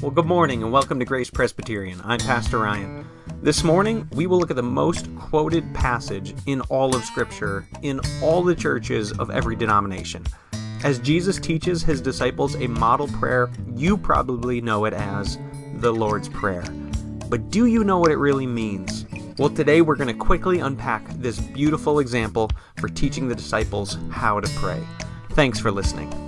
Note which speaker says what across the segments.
Speaker 1: Well, good morning and welcome to Grace Presbyterian. I'm Pastor Ryan. This morning, we will look at the most quoted passage in all of Scripture in all the churches of every denomination. As Jesus teaches his disciples a model prayer, you probably know it as the Lord's Prayer. But do you know what it really means? Well, today we're going to quickly unpack this beautiful example for teaching the disciples how to pray. Thanks for listening.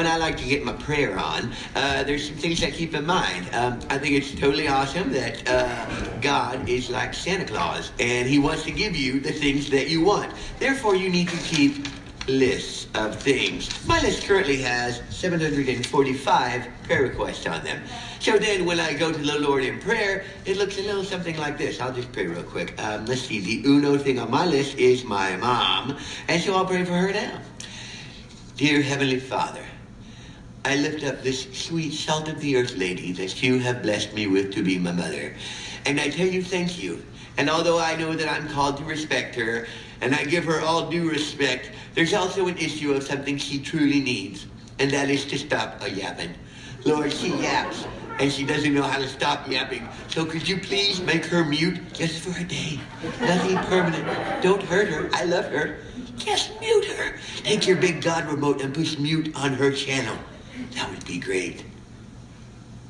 Speaker 2: When I like to get my prayer on, uh, there's some things I keep in mind. Um, I think it's totally awesome that uh, God is like Santa Claus and He wants to give you the things that you want. Therefore, you need to keep lists of things. My list currently has 745 prayer requests on them. So then when I go to the Lord in prayer, it looks a little something like this. I'll just pray real quick. Um, let's see, the uno thing on my list is my mom, and so I'll pray for her now. Dear Heavenly Father, I lift up this sweet salt of the earth lady that you have blessed me with to be my mother. And I tell you thank you. And although I know that I'm called to respect her, and I give her all due respect, there's also an issue of something she truly needs, and that is to stop a yapping. Lord, she yaps, and she doesn't know how to stop yapping. So could you please make her mute just for a day? Nothing permanent. Don't hurt her. I love her. Just mute her. Take your big God remote and push mute on her channel. That would be great.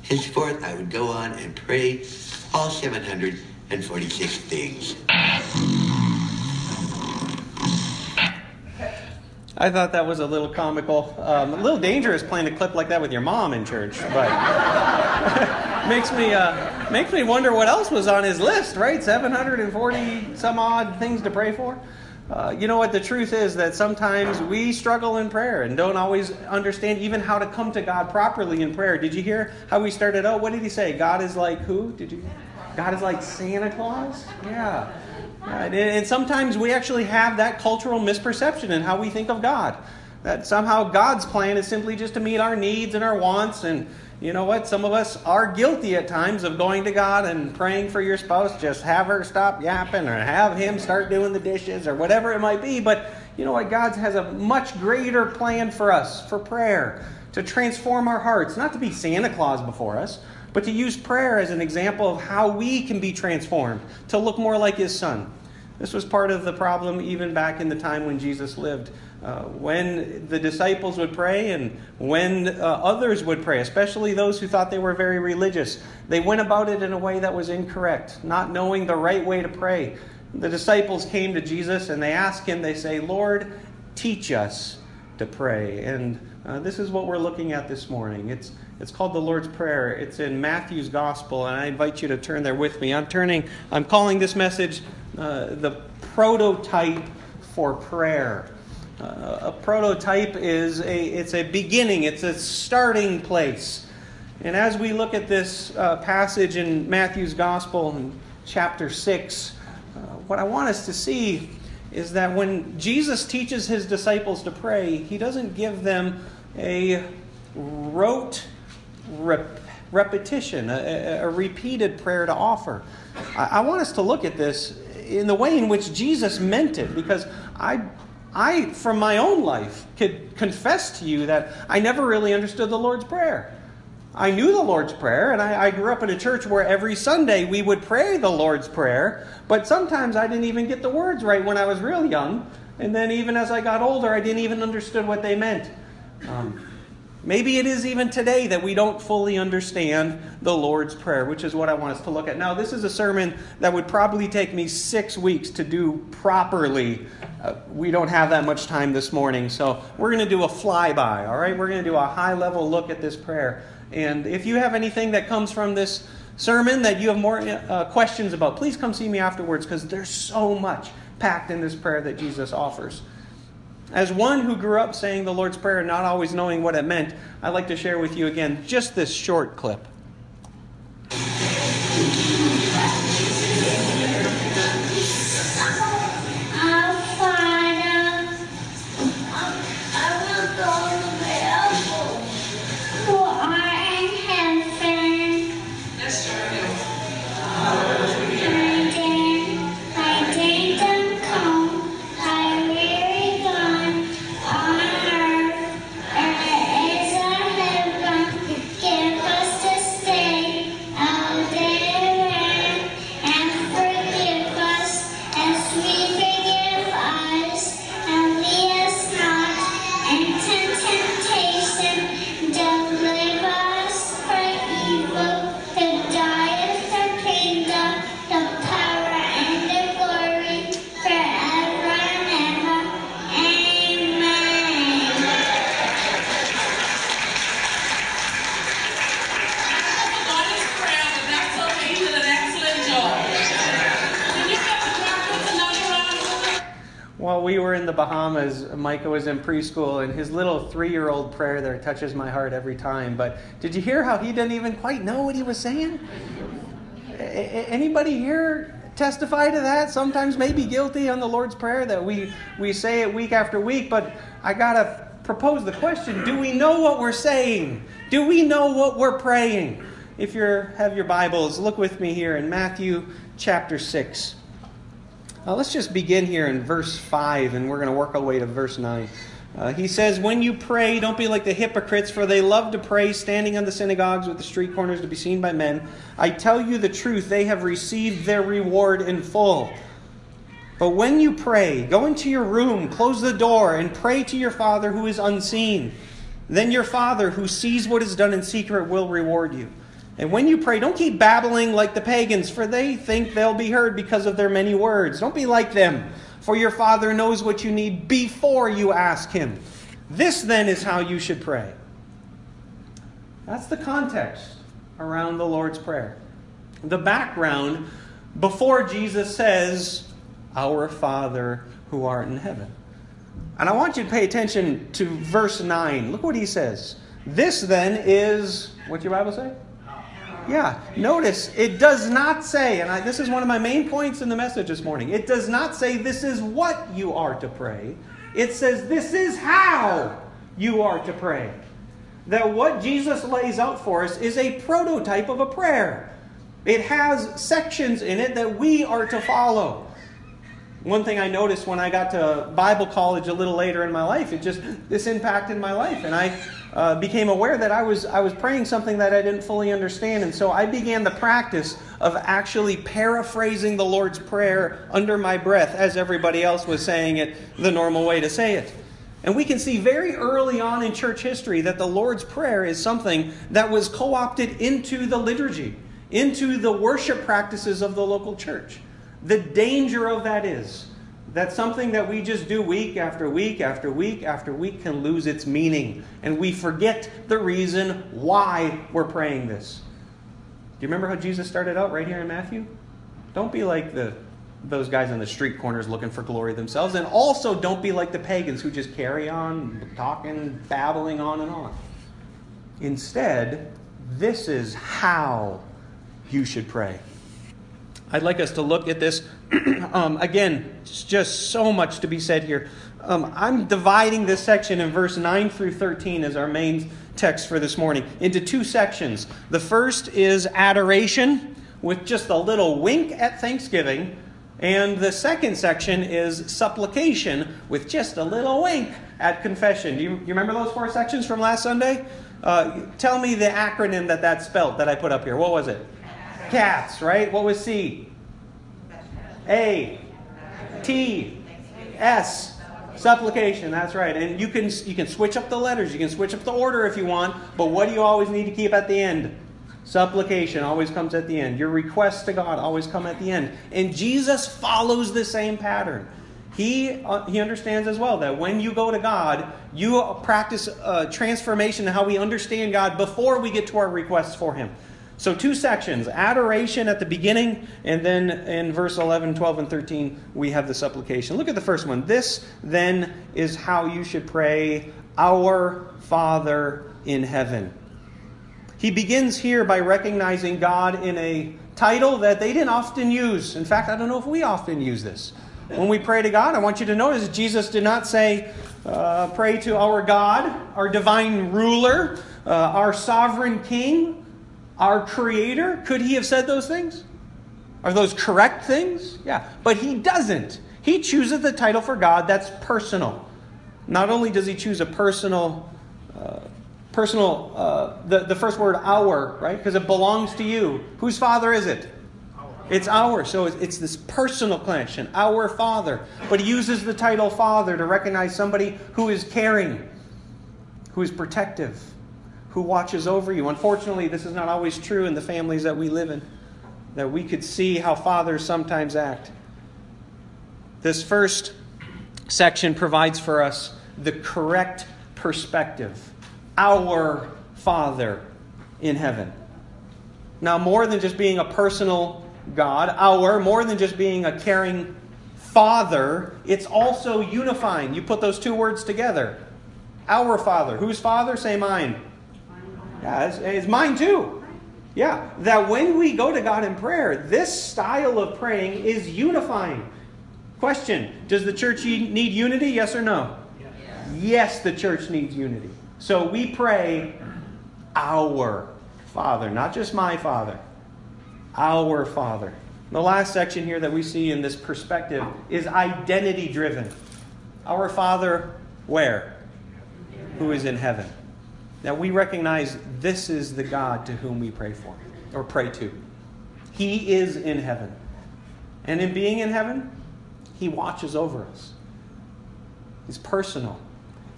Speaker 2: Henceforth, I would go on and pray all 746 things.
Speaker 1: I thought that was a little comical, um, a little dangerous playing a clip like that with your mom in church, but makes me uh, makes me wonder what else was on his list. Right, 740 some odd things to pray for. Uh, you know what? The truth is that sometimes we struggle in prayer and don't always understand even how to come to God properly in prayer. Did you hear how we started out? What did he say? God is like who? Did you? God is like Santa Claus? Yeah. And, and sometimes we actually have that cultural misperception in how we think of God. That somehow God's plan is simply just to meet our needs and our wants and you know what? Some of us are guilty at times of going to God and praying for your spouse. Just have her stop yapping or have him start doing the dishes or whatever it might be. But you know what? God has a much greater plan for us for prayer to transform our hearts, not to be Santa Claus before us, but to use prayer as an example of how we can be transformed to look more like His Son. This was part of the problem even back in the time when Jesus lived. Uh, when the disciples would pray and when uh, others would pray, especially those who thought they were very religious, they went about it in a way that was incorrect, not knowing the right way to pray. The disciples came to Jesus and they asked him, they say, Lord, teach us to pray. And uh, this is what we're looking at this morning. It's, it's called the Lord's Prayer. It's in Matthew's Gospel, and I invite you to turn there with me. I'm turning, I'm calling this message uh, the prototype for prayer. Uh, a prototype is a it's a beginning it's a starting place. And as we look at this uh, passage in matthew's gospel in chapter 6 uh, what i want us to see is that when jesus teaches his disciples to pray he doesn't give them a rote rep- repetition a, a, repeated prayer to offer. I, I want us to look at this in the way in which jesus meant it because i I, from my own life, could confess to you that I never really understood the Lord's Prayer. I knew the Lord's Prayer, and I, I, grew up in a church where every Sunday we would pray the Lord's Prayer, but sometimes I didn't even get the words right when I was real young. And then even as I got older, I didn't even understand what they meant. Um, maybe it is even today that we don't fully understand the Lord's Prayer, which is what I want us to look at. Now, this is a sermon that would probably take me six weeks to do properly uh, we don't have that much time this morning, so we're going to do a flyby, all right? We're going to do a high level look at this prayer. And if you have anything that comes from this sermon that you have more uh, questions about, please come see me afterwards because there's so much packed in this prayer that Jesus offers. As one who grew up saying the Lord's Prayer and not always knowing what it meant, I'd like to share with you again just this short clip. The Bahamas, Micah was in preschool, and his little three year old prayer there touches my heart every time. But did you hear how he didn't even quite know what he was saying? Anybody here testify to that? Sometimes maybe guilty on the Lord's Prayer that we, we say it week after week, but I got to propose the question do we know what we're saying? Do we know what we're praying? If you have your Bibles, look with me here in Matthew chapter 6. Uh, let's just begin here in verse 5, and we're going to work our way to verse 9. Uh, he says, When you pray, don't be like the hypocrites, for they love to pray standing on the synagogues with the street corners to be seen by men. I tell you the truth, they have received their reward in full. But when you pray, go into your room, close the door, and pray to your Father who is unseen. Then your Father who sees what is done in secret will reward you. And when you pray, don't keep babbling like the pagans, for they think they'll be heard because of their many words. Don't be like them, for your Father knows what you need before you ask Him. This then is how you should pray. That's the context around the Lord's Prayer. The background before Jesus says, Our Father who art in heaven. And I want you to pay attention to verse 9. Look what he says. This then is, what's your Bible say? Yeah, notice it does not say, and I, this is one of my main points in the message this morning. It does not say this is what you are to pray. It says this is how you are to pray. That what Jesus lays out for us is a prototype of a prayer. It has sections in it that we are to follow. One thing I noticed when I got to Bible college a little later in my life, it just this impacted my life, and I uh, became aware that I was, I was praying something that I didn't fully understand. And so I began the practice of actually paraphrasing the Lord's Prayer under my breath as everybody else was saying it the normal way to say it. And we can see very early on in church history that the Lord's Prayer is something that was co opted into the liturgy, into the worship practices of the local church. The danger of that is that something that we just do week after week after week after week can lose its meaning. And we forget the reason why we're praying this. Do you remember how Jesus started out right here in Matthew? Don't be like the those guys on the street corners looking for glory themselves. And also don't be like the pagans who just carry on talking, babbling on and on. Instead, this is how you should pray. I'd like us to look at this. um, again, it's just so much to be said here. Um, I'm dividing this section in verse 9 through 13 as our main text for this morning into two sections. The first is adoration with just a little wink at thanksgiving. And the second section is supplication with just a little wink at confession. Do you, you remember those four sections from last Sunday? Uh, tell me the acronym that that spelt that I put up here. What was it? cats, right? What was C? A. T. S. Supplication, that's right. And you can you can switch up the letters, you can switch up the order if you want, but what do you always need to keep at the end? Supplication always comes at the end. Your requests to God always come at the end. And Jesus follows the same pattern. He, uh, he understands as well that when you go to God, you practice uh, transformation in how we understand God before we get to our requests for Him. So, two sections adoration at the beginning, and then in verse 11, 12, and 13, we have the supplication. Look at the first one. This then is how you should pray, Our Father in heaven. He begins here by recognizing God in a title that they didn't often use. In fact, I don't know if we often use this. When we pray to God, I want you to notice Jesus did not say, uh, Pray to our God, our divine ruler, uh, our sovereign king our Creator? Could he have said those things? Are those correct things? Yeah. But he doesn't. He chooses the title for God that's personal. Not only does he choose a personal, uh, personal, uh, the, the first word, our, right? Because it belongs to you. Whose father is it? It's our. So it's this personal connection, our Father. But he uses the title Father to recognize somebody who is caring, who is protective, who watches over you. Unfortunately, this is not always true in the families that we live in, that we could see how fathers sometimes act. This first section provides for us the correct perspective. Our Father in heaven. Now, more than just being a personal God, our, more than just being a caring Father, it's also unifying. You put those two words together. Our Father. Whose Father? Say mine. Yeah, it's, it's mine too. Yeah, that when we go to God in prayer, this style of praying is unifying. Question Does the church need unity? Yes or no? Yes, yes the church needs unity. So we pray, Our Father, not just my Father, our Father. The last section here that we see in this perspective is identity driven. Our Father, where? Who is in heaven. Now we recognize this is the God to whom we pray for or pray to. He is in heaven. And in being in heaven, He watches over us. He's personal,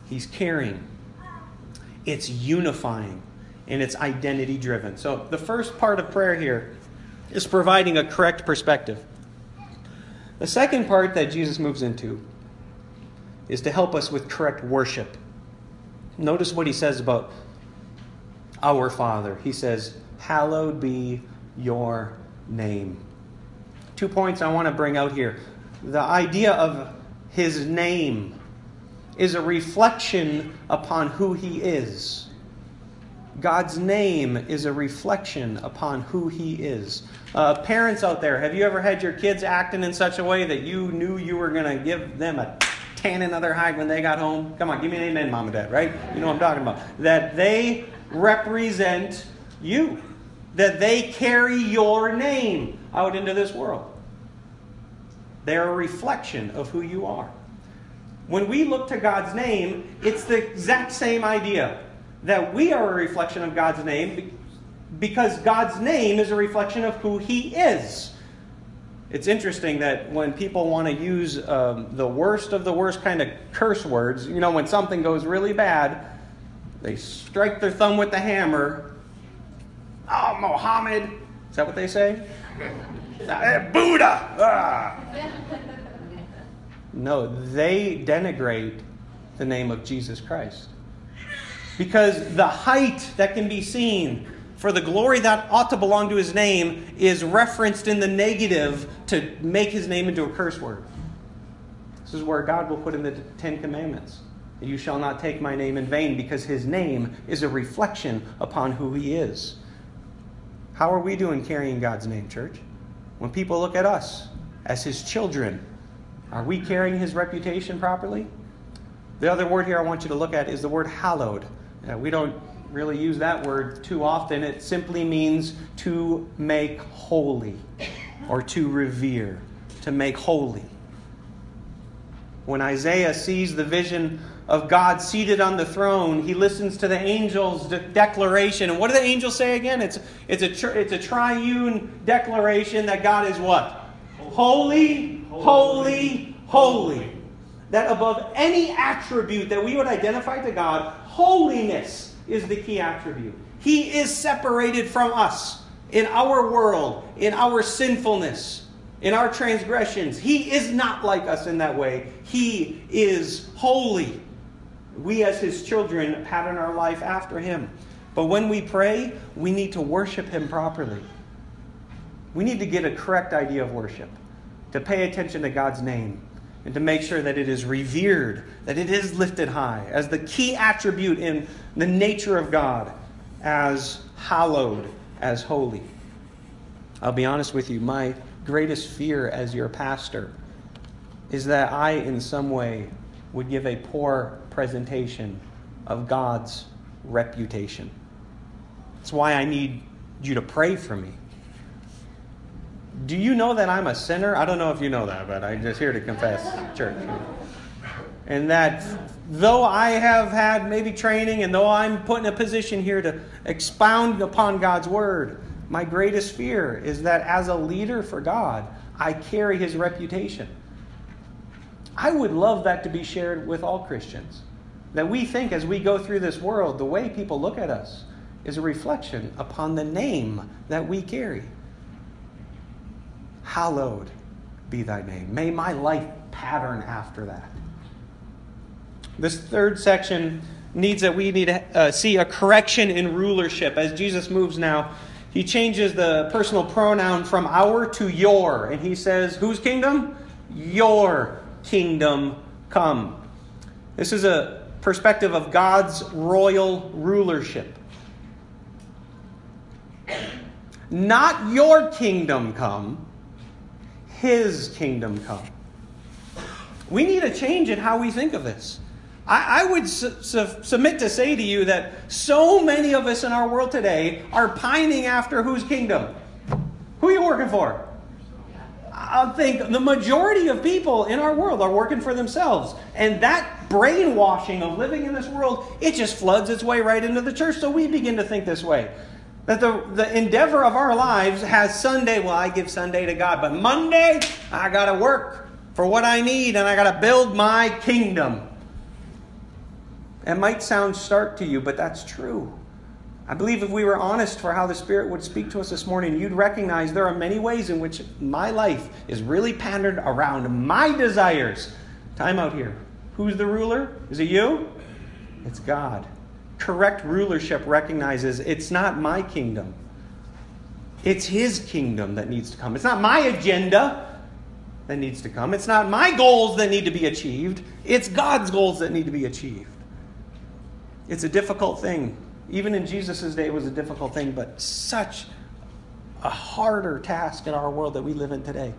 Speaker 1: He's caring, it's unifying, and it's identity driven. So the first part of prayer here is providing a correct perspective. The second part that Jesus moves into is to help us with correct worship. Notice what he says about our Father. He says, Hallowed be your name. Two points I want to bring out here. The idea of his name is a reflection upon who he is. God's name is a reflection upon who he is. Uh, parents out there, have you ever had your kids acting in such a way that you knew you were going to give them a tanning other hide when they got home? Come on, give me an amen, mom and dad, right? You know what I'm talking about. That they represent you, that they carry your name out into this world. They're a reflection of who you are. When we look to God's name, it's the exact same idea that we are a reflection of God's name because God's name is a reflection of who He is. It's interesting that when people want to use um, the worst of the worst kind of curse words, you know, when something goes really bad, they strike their thumb with the hammer. Oh, Mohammed. Is that what they say? Eh, Buddha. Ah. No, they denigrate the name of Jesus Christ. Because the height that can be seen for the glory that ought to belong to his name is referenced in the negative to make his name into a curse word. This is where God will put in the Ten Commandments. You shall not take my name in vain because his name is a reflection upon who he is. How are we doing carrying God's name, church? When people look at us as his children, are we carrying his reputation properly? The other word here I want you to look at is the word hallowed. We don't really use that word too often. It simply means to make holy or to revere, to make holy. When Isaiah sees the vision of God seated on the throne, he listens to the angel's de- declaration. And what do the angels say again? It's, it's, a, tr- it's a triune declaration that God is what? Holy, holy, holy. That above any attribute that we would identify to God, holiness is the key attribute. He is separated from us in our world, in our sinfulness, in our transgressions. He is not like us in that way. He is holy. We, as His children, pattern our life after Him. But when we pray, we need to worship Him properly. We need to get a correct idea of worship, to pay attention to God's name, and to make sure that it is revered, that it is lifted high as the key attribute in the nature of God, as hallowed, as holy. I'll be honest with you, my greatest fear as your pastor is that I, in some way, would give a poor presentation of God's reputation. That's why I need you to pray for me. Do you know that I'm a sinner? I don't know if you know that, but I'm just here to confess, church. And that though I have had maybe training and though I'm put in a position here to expound upon God's word, My greatest fear is that as a leader for God, I carry his reputation. I would love that to be shared with all Christians. That we think as we go through this world, the way people look at us is a reflection upon the name that we carry. Hallowed be thy name. May my life pattern after that. This third section needs that we need to uh, see a correction in rulership as Jesus moves now. He changes the personal pronoun from our to your, and he says, Whose kingdom? Your kingdom come. This is a perspective of God's royal rulership. Not your kingdom come, his kingdom come. We need a change in how we think of this. I, I would su- su- submit to say to you that so many of us in our world today are pining after whose kingdom? Who are you working for? I think the majority of people in our world are working for themselves. And that brainwashing of living in this world, it just floods its way right into the church. So we begin to think this way. That the, the endeavor of our lives has Sunday, well, I give Sunday to God, but Monday, I got to work for what I need and I got to build my kingdom. It might sound stark to you, but that's true. I believe if we were honest for how the Spirit would speak to us this morning, you'd recognize there are many ways in which my life is really patterned around my desires. Time out here. Who's the ruler? Is it you? It's God correct rulership recognizes it's not my kingdom. It's his kingdom that needs to come. It's not my agenda that needs to come. It's not my goals that need to be achieved. It's God's goals that need to be achieved. It's a difficult thing. Even in Jesus' day, it was a difficult thing, but such a harder task in our world that we live in today,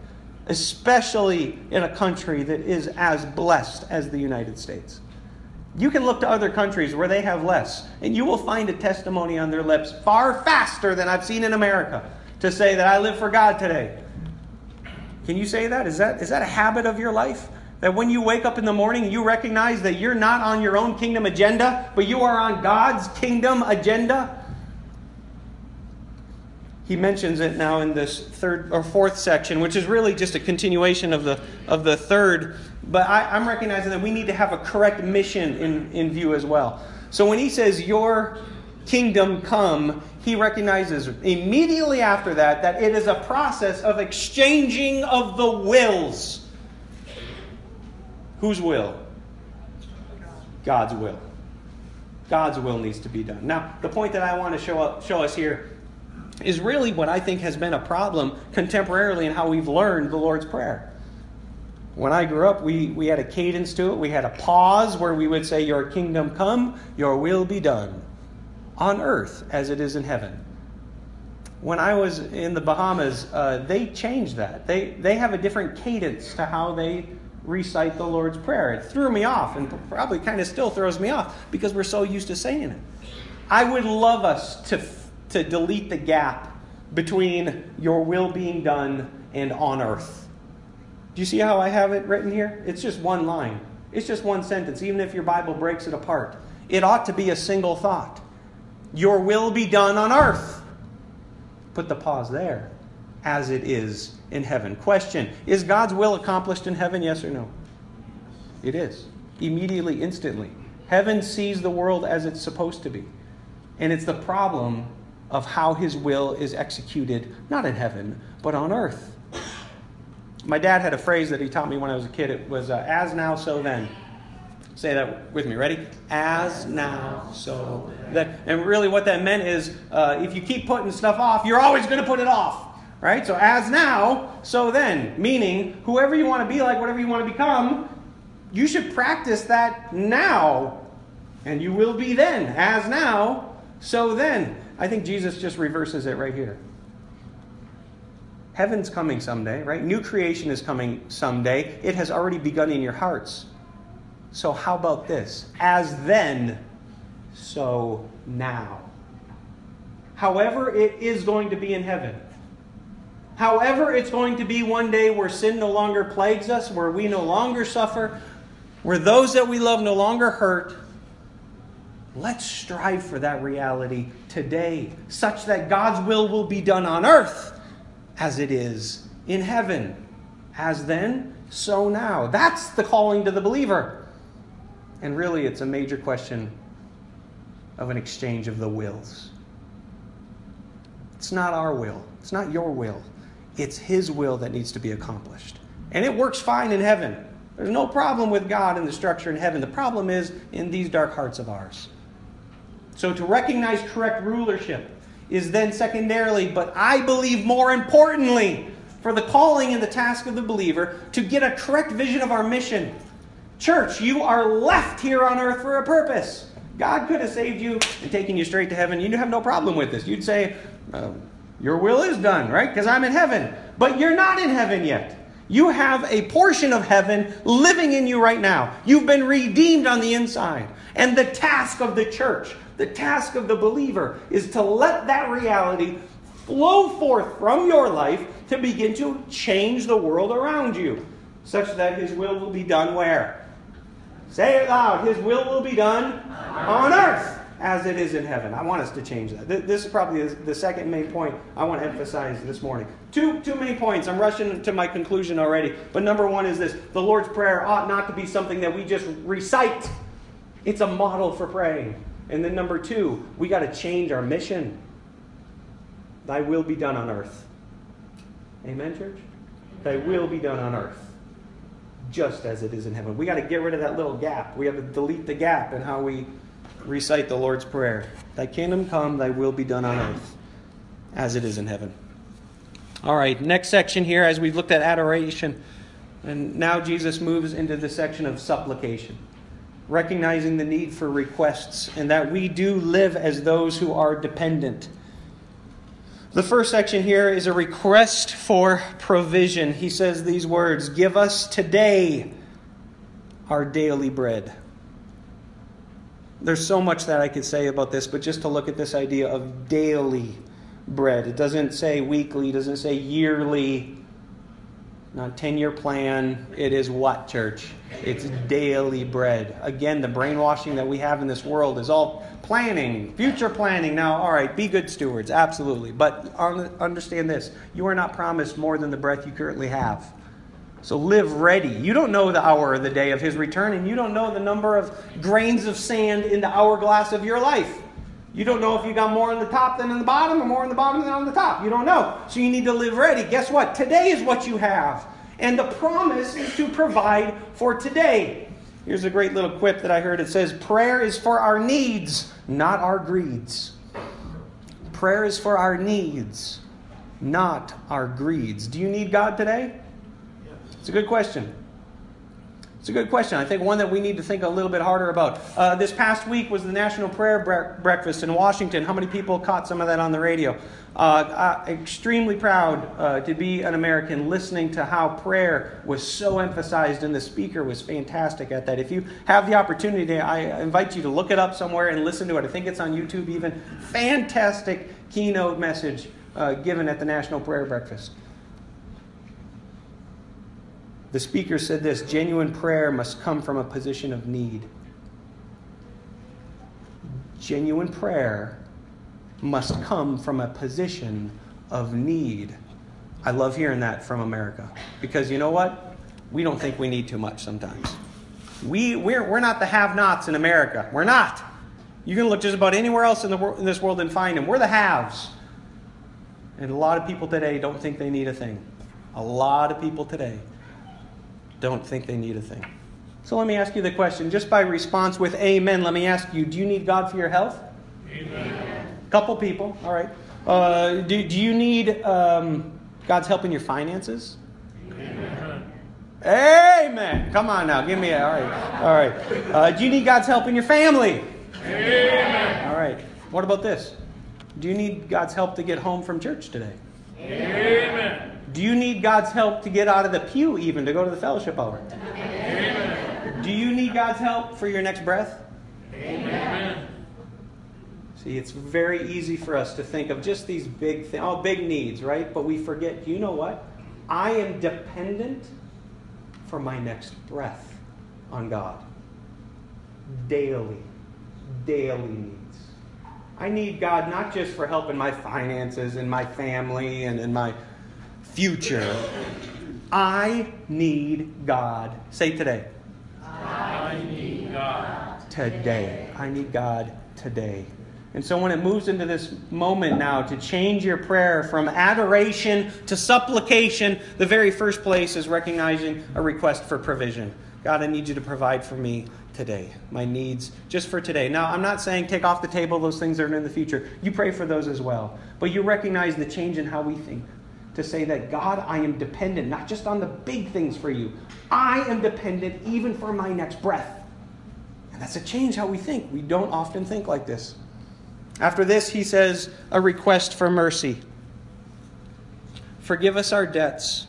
Speaker 1: especially in a country that is as blessed as the United States. You can look to other countries where they have less, and you will find a testimony on their lips far faster than I've seen in America to say that I live for God today. Can you say that? Is that, is that a habit of your life? That when you wake up in the morning, you recognize that you're not on your own kingdom agenda, but you are on God's kingdom agenda? He mentions it now in this third or fourth section, which is really just a continuation of the, of the third but I, am recognizing that we need to have a correct mission in, in view as well. So when he says, Your kingdom come, he recognizes immediately after that that it is a process of exchanging of the wills. Whose will? God's will. God's will needs to be done. Now, the point that I want to show, up, show us here is really what I think has been a problem contemporarily in how we've learned the Lord's Prayer. When I grew up, we, we had a cadence to it. We had a pause where we would say, Your kingdom come, your will be done, on earth as it is in heaven. When I was in the Bahamas, uh, they changed that. They, they have a different cadence to how they recite the Lord's Prayer. It threw me off and probably kind of still throws me off because we're so used to saying it. I would love us to, to delete the gap between your will being done and on earth. Do you see how I have it written here? It's just one line. It's just one sentence, even if your Bible breaks it apart. It ought to be a single thought. Your will be done on earth. Put the pause there, as it is in heaven. Question Is God's will accomplished in heaven, yes or no? It is. Immediately, instantly. Heaven sees the world as it's supposed to be. And it's the problem of how his will is executed, not in heaven, but on earth my dad had a phrase that he taught me when I was a kid. It was uh, as now, so then. Say that with me. Ready? As now, so then. And really, what that meant is uh, if you keep putting stuff off, you're always going to put it off. Right? So, as now, so then. Meaning, whoever you want to be like, whatever you want to become, you should practice that now. And you will be then. As now, so then. I think Jesus just reverses it right here. Heaven's coming someday, right? New creation is coming someday. It has already begun in your hearts. So, how about this? As then, so now. However, it is going to be in heaven. However, it's going to be one day where sin no longer plagues us, where we no longer suffer, where those that we love no longer hurt. Let's strive for that reality today, such that God's will will be done on earth as it is in heaven. As then, so now. That's the calling to the believer. And really, it's a major question of an exchange of the wills. It's not our will, it's not your will. It's His will that needs to be accomplished. And it works fine in heaven. There's no problem with God and the structure in heaven. The problem is in these dark hearts of ours. So to recognize correct rulership is then secondarily, but I believe more importantly, for the calling and the task of the believer to get a correct vision of our mission. Church, you are left here on earth for a purpose. God could have saved you and taken you straight to heaven. You'd have no problem with this. You'd say, uh, Your will is done, right? Because I'm in heaven. But you're not in heaven yet. You have a portion of heaven living in you right now. You've been redeemed on the inside. And the task of the church, the task of the believer, is to let that reality flow forth from your life to begin to change the world around you, such that His will will be done where? Say it loud. His will will be done on earth as it is in heaven. I want us to change that. This is probably the second main point I want to emphasize this morning. Two, two main points. I'm rushing to my conclusion already. But number one is this the Lord's Prayer ought not to be something that we just recite, it's a model for praying. And then number two, we got to change our mission. Thy will be done on earth. Amen, church? Thy will be done on earth, just as it is in heaven. We got to get rid of that little gap. We have to delete the gap in how we recite the Lord's Prayer Thy kingdom come, thy will be done on earth, as it is in heaven. All right, next section here, as we've looked at adoration, and now Jesus moves into the section of supplication, recognizing the need for requests and that we do live as those who are dependent. The first section here is a request for provision. He says these words Give us today our daily bread. There's so much that I could say about this, but just to look at this idea of daily bread. It doesn't say weekly, it doesn't say yearly, not 10 year plan. It is what, church? It's daily bread. Again, the brainwashing that we have in this world is all planning, future planning. Now, all right, be good stewards, absolutely. But understand this you are not promised more than the breath you currently have. So live ready. You don't know the hour or the day of his return, and you don't know the number of grains of sand in the hourglass of your life. You don't know if you got more on the top than on the bottom, or more on the bottom than on the top. You don't know. So you need to live ready. Guess what? Today is what you have. And the promise is to provide for today. Here's a great little quip that I heard. It says, Prayer is for our needs, not our greeds. Prayer is for our needs, not our greeds. Do you need God today? It's a good question. It's a good question. I think one that we need to think a little bit harder about. Uh, this past week was the National Prayer Bre- Breakfast in Washington. How many people caught some of that on the radio? Uh, extremely proud uh, to be an American listening to how prayer was so emphasized, and the speaker was fantastic at that. If you have the opportunity, I invite you to look it up somewhere and listen to it. I think it's on YouTube even. Fantastic keynote message uh, given at the National Prayer Breakfast. The speaker said this genuine prayer must come from a position of need. Genuine prayer must come from a position of need. I love hearing that from America because you know what? We don't think we need too much sometimes. We, we're, we're not the have nots in America. We're not. You can look just about anywhere else in, the, in this world and find them. We're the haves. And a lot of people today don't think they need a thing. A lot of people today don't think they need a thing. So let me ask you the question, just by response with amen, let me ask you do you need God for your health? Amen. Couple people, all right. Uh, do, do you need um, God's help in your finances? Amen. Amen. Come on now, give me a. All right. All right. Uh, do you need God's help in your family? Amen. All right. What about this? Do you need God's help to get home from church today? Amen. Do you need God's help to get out of the pew, even to go to the fellowship hour? Amen. Do you need God's help for your next breath? Amen. See, it's very easy for us to think of just these big things, all big needs, right? But we forget, you know what? I am dependent for my next breath on God daily. daily needs. I need God not just for help in my finances and my family and in my future. I need God. Say today.
Speaker 3: I need God.
Speaker 1: Today. I need God today. And so when it moves into this moment now to change your prayer from adoration to supplication, the very first place is recognizing a request for provision. God, I need you to provide for me today, my needs just for today. Now, I'm not saying take off the table those things that are in the future. You pray for those as well. But you recognize the change in how we think to say that, God, I am dependent not just on the big things for you, I am dependent even for my next breath. And that's a change how we think. We don't often think like this. After this, he says a request for mercy. Forgive us our debts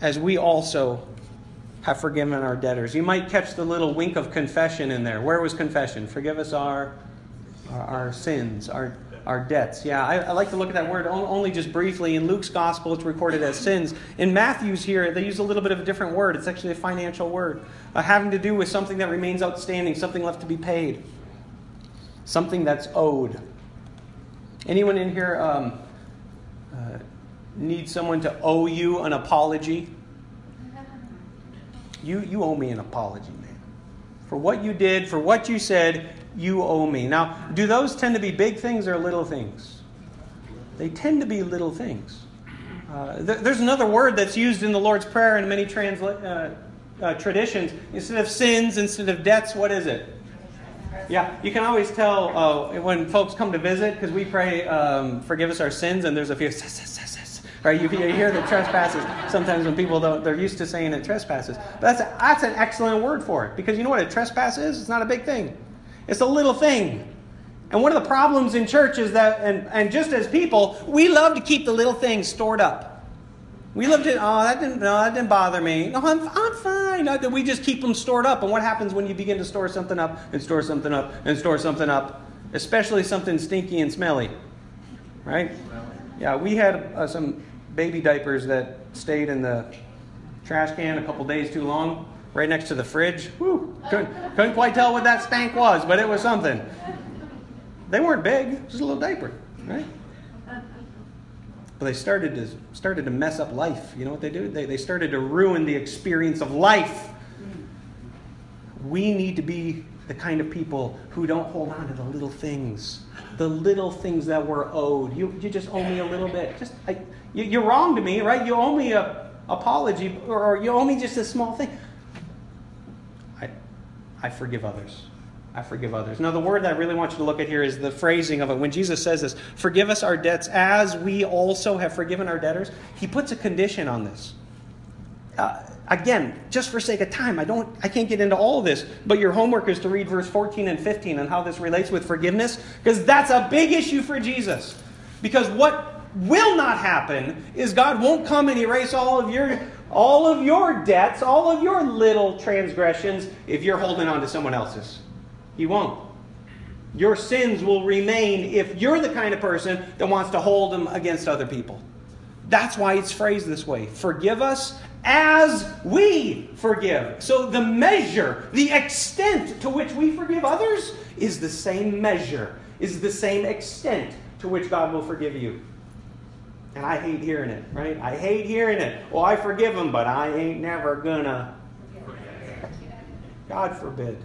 Speaker 1: as we also have forgiven our debtors. You might catch the little wink of confession in there. Where was confession? Forgive us our, our, our sins, our, our debts. Yeah, I, I, like to look at that word only just briefly. In Luke's gospel, it's recorded as sins. In Matthew's here, they use a little bit of a different word. It's actually a financial word, uh, having to do with something that remains outstanding, something left to be paid something that's owed. Anyone in here um, uh, need someone to owe you an apology? You, you owe me an apology, man. For what you did, for what you said, you owe me. Now, do those tend to be big things or little things? They tend to be little things. Uh, th- there's another word that's used in the Lord's Prayer in many transla- uh, uh traditions. Instead of sins, instead of debts, what is it? Yeah, you can always tell uh, when folks come to visit because we pray, um, forgive us our sins, and there's a few, right? You, you hear the trespasses sometimes when people don't, they're used to saying it trespasses. But that's, a, that's an excellent word for it because you know what a trespass is? It's not a big thing, it's a little thing. And one of the problems in church is that, and, and just as people, we love to keep the little things stored up. We love to, oh, that didn't, no, that didn't bother me. No, I'm, I'm fine. We just keep them stored up. And what happens when you begin to store something up and store something up and store something up, especially something stinky and smelly, right? Yeah, we had uh, some baby diapers that stayed in the trash can a couple days too long, right next to the fridge. Whew, couldn't, couldn't quite tell what that stank was, but it was something. They weren't big, just a little diaper, right? But they started to, started to mess up life. You know what they do? They, they started to ruin the experience of life. We need to be the kind of people who don't hold on to the little things, the little things that we're owed. You, you just owe me a little bit. Just I, you, you're wrong to me, right? You owe me a apology, or, or you owe me just a small thing. I, forgive others. I forgive others. Now, the word that I really want you to look at here is the phrasing of it. When Jesus says this, forgive us our debts as we also have forgiven our debtors, he puts a condition on this. Uh, again, just for sake of time, I don't I can't get into all of this, but your homework is to read verse 14 and 15 and how this relates with forgiveness, because that's a big issue for Jesus. Because what will not happen is God won't come and erase all of your all of your debts, all of your little transgressions if you're holding on to someone else's. He won't. Your sins will remain if you're the kind of person that wants to hold them against other people. That's why it's phrased this way Forgive us as we forgive. So the measure, the extent to which we forgive others is the same measure, is the same extent to which God will forgive you. And I hate hearing it, right? I hate hearing it. Well, I forgive them, but I ain't never gonna. God forbid.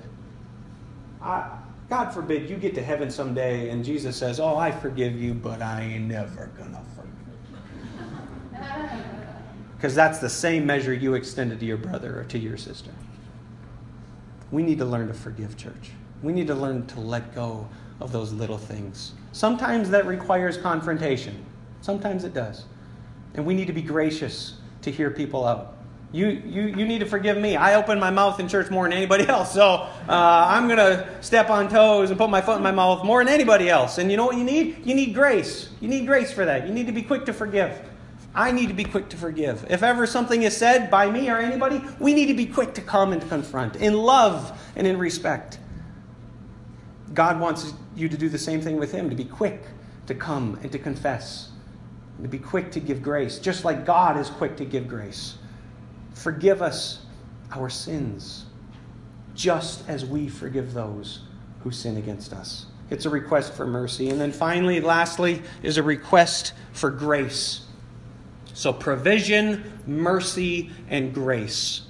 Speaker 1: I, God forbid you get to heaven someday and Jesus says, Oh, I forgive you, but I ain't never to forgive. Because that's the same measure you extended to your brother or to your sister. We need to learn to forgive, church. We need to learn to let go of those little things. Sometimes that requires confrontation, sometimes it does. And we need to be gracious to hear people out. You, you, you need to forgive me. I open my mouth in church more than anybody else. So uh, I'm going to step on toes and put my foot in my mouth more than anybody else. And you know what you need? You need grace. You need grace for that. You need to be quick to forgive. I need to be quick to forgive. If ever something is said by me or anybody, we need to be quick to come and confront in love and in respect. God wants you to do the same thing with Him, to be quick to come and to confess, and to be quick to give grace, just like God is quick to give grace. Forgive us our sins, just as we forgive those who sin against us. It's a request for mercy. And then finally, lastly, is a request for grace. So provision, mercy, and grace.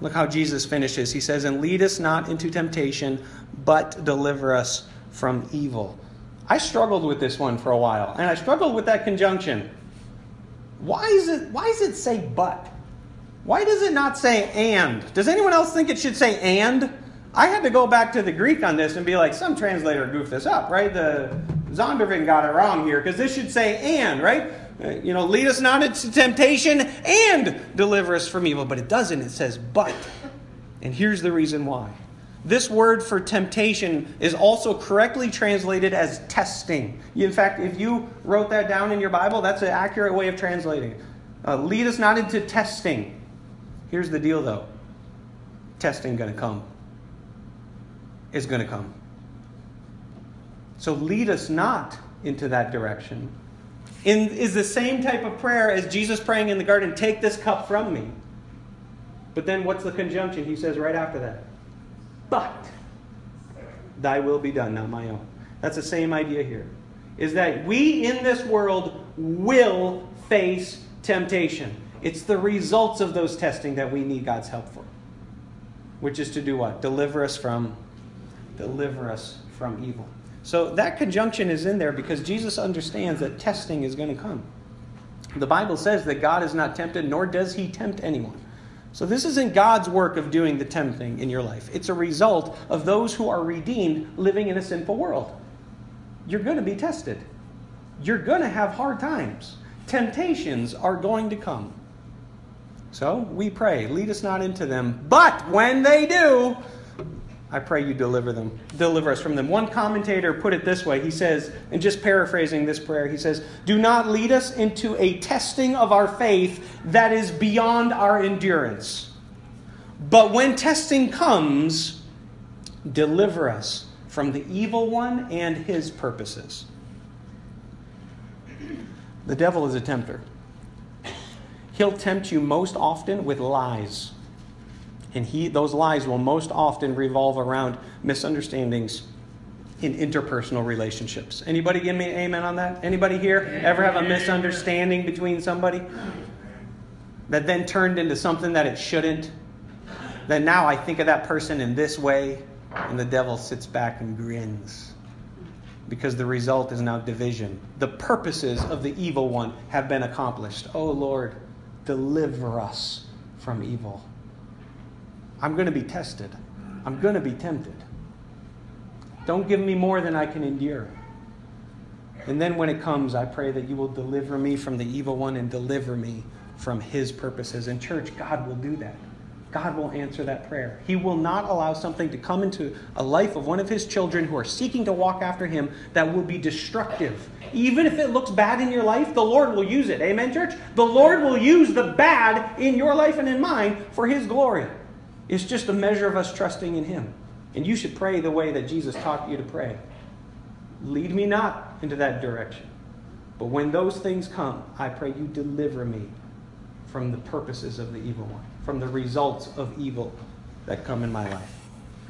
Speaker 1: Look how Jesus finishes. He says, And lead us not into temptation, but deliver us from evil. I struggled with this one for a while, and I struggled with that conjunction. Why is it why does it say but? Why does it not say and? Does anyone else think it should say and? I had to go back to the Greek on this and be like, some translator goofed this up, right? The Zondervan got it wrong here because this should say and, right? Uh, you know, lead us not into temptation and deliver us from evil. But it doesn't. It says but. And here's the reason why. This word for temptation is also correctly translated as testing. In fact, if you wrote that down in your Bible, that's an accurate way of translating it. Uh, lead us not into testing. Here's the deal, though testing going to come. Is going to come. So lead us not into that direction. In, is the same type of prayer as Jesus praying in the garden, take this cup from me. But then what's the conjunction he says right after that? But thy will be done, not my own. That's the same idea here. Is that we in this world will face temptation. It's the results of those testing that we need God's help for. Which is to do what? Deliver us from deliver us from evil. So that conjunction is in there because Jesus understands that testing is going to come. The Bible says that God is not tempted, nor does he tempt anyone. So this isn't God's work of doing the tempting in your life. It's a result of those who are redeemed living in a sinful world. You're going to be tested. You're going to have hard times. Temptations are going to come. So we pray, lead us not into them. But when they do, I pray you deliver them, deliver us from them. One commentator put it this way. He says, and just paraphrasing this prayer, he says, Do not lead us into a testing of our faith that is beyond our endurance. But when testing comes, deliver us from the evil one and his purposes. The devil is a tempter. He'll tempt you most often with lies. And he, those lies will most often revolve around misunderstandings in interpersonal relationships. Anybody give me an amen on that? Anybody here ever have a misunderstanding between somebody that then turned into something that it shouldn't? Then now I think of that person in this way, and the devil sits back and grins because the result is now division. The purposes of the evil one have been accomplished. Oh Lord, deliver us from evil. I'm going to be tested. I'm going to be tempted. Don't give me more than I can endure. And then when it comes, I pray that you will deliver me from the evil one and deliver me from his purposes. And, church, God will do that. God will answer that prayer. He will not allow something to come into a life of one of his children who are seeking to walk after him that will be destructive. Even if it looks bad in your life, the Lord will use it. Amen, church? The Lord will use the bad in your life and in mine for his glory. It's just a measure of us trusting in Him. And you should pray the way that Jesus taught you to pray. Lead me not into that direction. But when those things come, I pray you deliver me from the purposes of the evil one, from the results of evil that come in my life.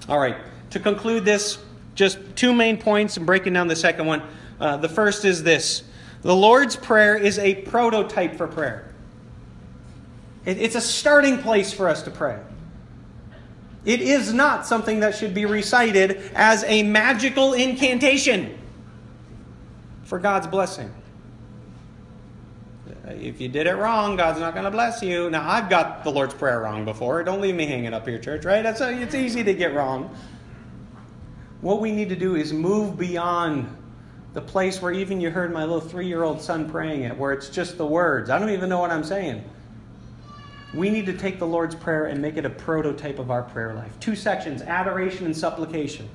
Speaker 1: All right, to conclude this, just two main points and breaking down the second one. Uh, the first is this the Lord's Prayer is a prototype for prayer, it, it's a starting place for us to pray. It is not something that should be recited as a magical incantation for God's blessing. If you did it wrong, God's not going to bless you. Now, I've got the Lord's Prayer wrong before. Don't leave me hanging up here, church, right? That's it's easy to get wrong. What we need to do is move beyond the place where even you heard my little three year old son praying it, where it's just the words. I don't even know what I'm saying. We need to take the Lord's Prayer and make it a prototype of our prayer life. Two sections adoration and supplication.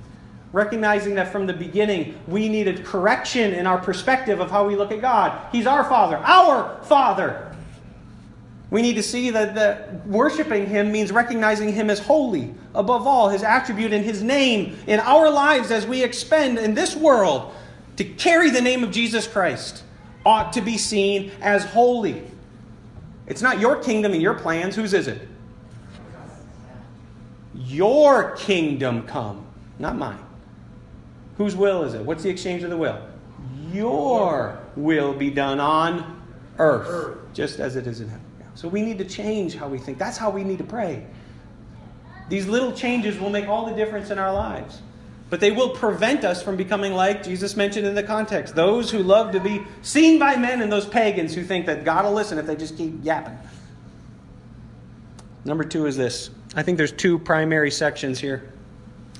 Speaker 1: Recognizing that from the beginning, we needed correction in our perspective of how we look at God. He's our Father, our Father. We need to see that, that worshiping Him means recognizing Him as holy, above all, His attribute and His name in our lives as we expend in this world to carry the name of Jesus Christ ought to be seen as holy. It's not your kingdom and your plans. Whose is it? Your kingdom come, not mine. Whose will is it? What's the exchange of the will? Your will be done on earth, just as it is in heaven. So we need to change how we think. That's how we need to pray. These little changes will make all the difference in our lives. But they will prevent us from becoming like Jesus mentioned in the context those who love to be seen by men and those pagans who think that God will listen if they just keep yapping. Number two is this. I think there's two primary sections here.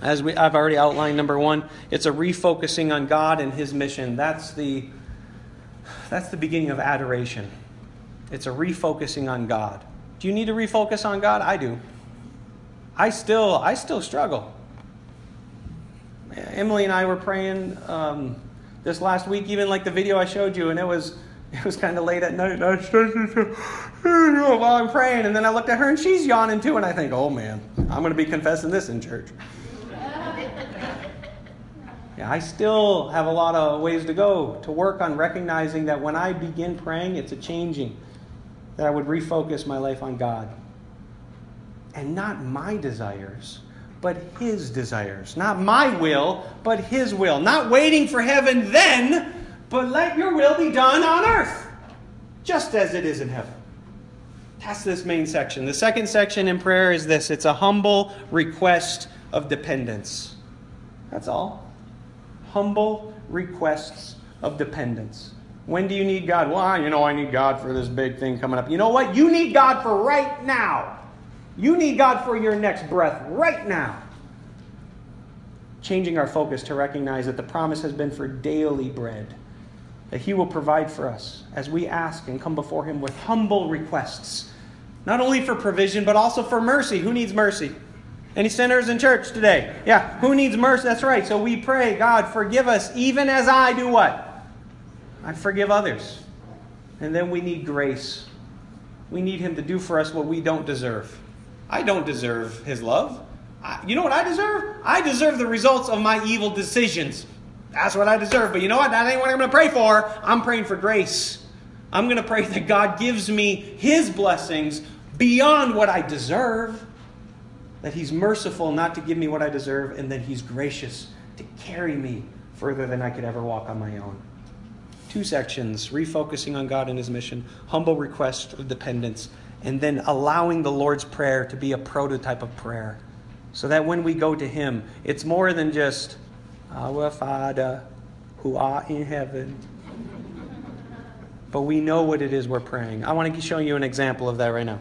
Speaker 1: As we, I've already outlined, number one, it's a refocusing on God and His mission. That's the, that's the beginning of adoration. It's a refocusing on God. Do you need to refocus on God? I do. I still, I still struggle. Emily and I were praying um, this last week, even like the video I showed you, and it was it was kind of late at night. while I'm praying, and then I looked at her and she's yawning too, and I think, oh man, I'm going to be confessing this in church. Yeah, I still have a lot of ways to go to work on recognizing that when I begin praying, it's a changing, that I would refocus my life on God. And not my desires, but His desires. Not my will, but His will. Not waiting for heaven then, but let your will be done on earth, just as it is in heaven. That's this main section. The second section in prayer is this it's a humble request of dependence. That's all. Humble requests of dependence. When do you need God? Well, you know, I need God for this big thing coming up. You know what? You need God for right now. You need God for your next breath right now. Changing our focus to recognize that the promise has been for daily bread, that He will provide for us as we ask and come before Him with humble requests, not only for provision, but also for mercy. Who needs mercy? Any sinners in church today? Yeah, who needs mercy? That's right. So we pray, God, forgive us, even as I do what? I forgive others. And then we need grace. We need Him to do for us what we don't deserve. I don't deserve his love. I, you know what I deserve? I deserve the results of my evil decisions. That's what I deserve. But you know what? That ain't what I'm going to pray for. I'm praying for grace. I'm going to pray that God gives me his blessings beyond what I deserve. That he's merciful not to give me what I deserve, and that he's gracious to carry me further than I could ever walk on my own. Two sections refocusing on God and his mission, humble request of dependence, and then allowing the Lord's Prayer to be a prototype of prayer. So that when we go to Him, it's more than just, Our Father who art in heaven. But we know what it is we're praying. I want to show you an example of that right now.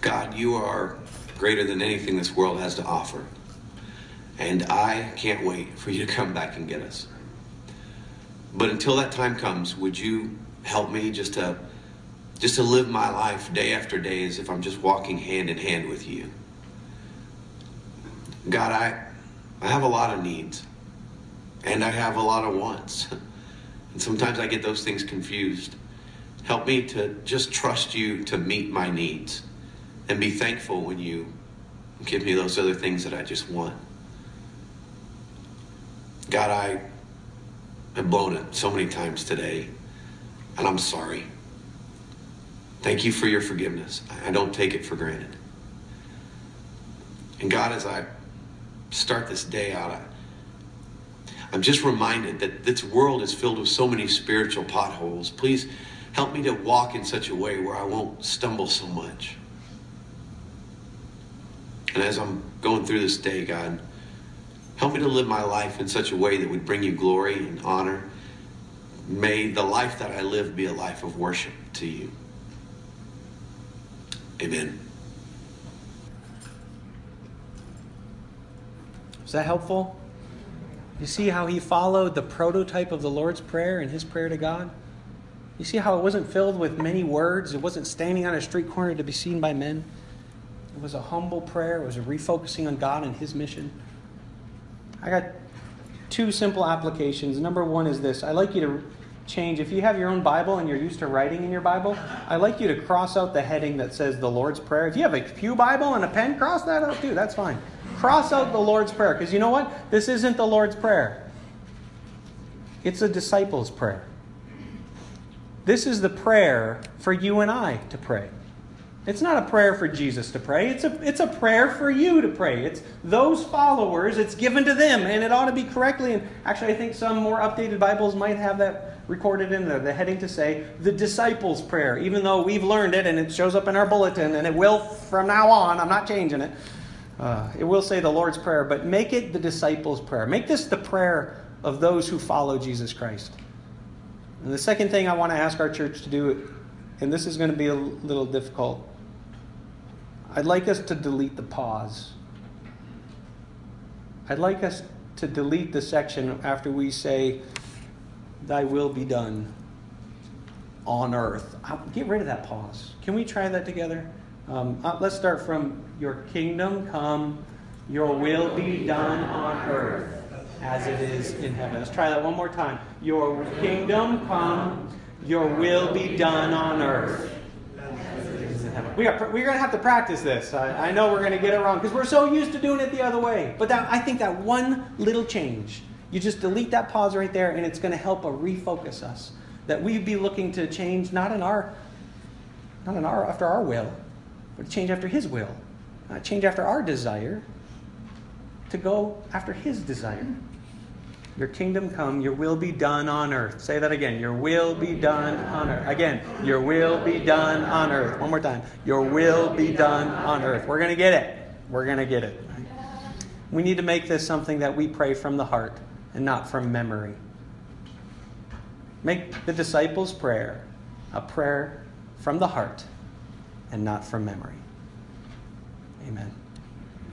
Speaker 2: God, you are greater than anything this world has to offer. And I can't wait for you to come back and get us. But until that time comes, would you help me just to just to live my life day after day as if I'm just walking hand in hand with you? God, I I have a lot of needs. And I have a lot of wants. And sometimes I get those things confused. Help me to just trust you to meet my needs and be thankful when you give me those other things that I just want. God, I I've blown it so many times today, and I'm sorry. Thank you for your forgiveness. I don't take it for granted. And God, as I start this day out, I, I'm just reminded that this world is filled with so many spiritual potholes. Please help me to walk in such a way where I won't stumble so much. And as I'm going through this day, God, Help me to live my life in such a way that would bring you glory and honor. May the life that I live be a life of worship to you. Amen.
Speaker 1: Is that helpful? You see how he followed the prototype of the Lord's Prayer in his prayer to God? You see how it wasn't filled with many words? It wasn't standing on a street corner to be seen by men. It was a humble prayer. It was a refocusing on God and his mission. I got two simple applications. Number one is this I like you to change. If you have your own Bible and you're used to writing in your Bible, I like you to cross out the heading that says the Lord's Prayer. If you have a Pew Bible and a pen, cross that out too. That's fine. Cross out the Lord's Prayer because you know what? This isn't the Lord's Prayer, it's a disciple's prayer. This is the prayer for you and I to pray. It's not a prayer for Jesus to pray. It's a, it's a prayer for you to pray. It's those followers, it's given to them, and it ought to be correctly. And actually, I think some more updated Bibles might have that recorded in the, the heading to say the disciples' prayer, even though we've learned it and it shows up in our bulletin, and it will from now on. I'm not changing it. Uh, it will say the Lord's Prayer, but make it the disciples' prayer. Make this the prayer of those who follow Jesus Christ. And the second thing I want to ask our church to do, and this is going to be a little difficult, I'd like us to delete the pause. I'd like us to delete the section after we say, Thy will be done on earth. I'll Get rid of that pause. Can we try that together? Um, uh, let's start from Your kingdom come, Your will be done on earth as it is in heaven. Let's try that one more time. Your kingdom come, Your will be done on earth we are, we're going to have to practice this. I, I know we're going to get it wrong because we're so used to doing it the other way. But that, I think that one little change, you just delete that pause right there, and it's going to help a refocus us. That we'd be looking to change not in our, not in our after our will, but change after His will, not change after our desire, to go after His desire. Your kingdom come, your will be done on earth. Say that again. Your will be done on earth. Again, your will be done on earth. One more time. Your will be done on earth. We're going to get it. We're going to get it. We need to make this something that we pray from the heart and not from memory. Make the disciples' prayer a prayer from the heart and not from memory. Amen.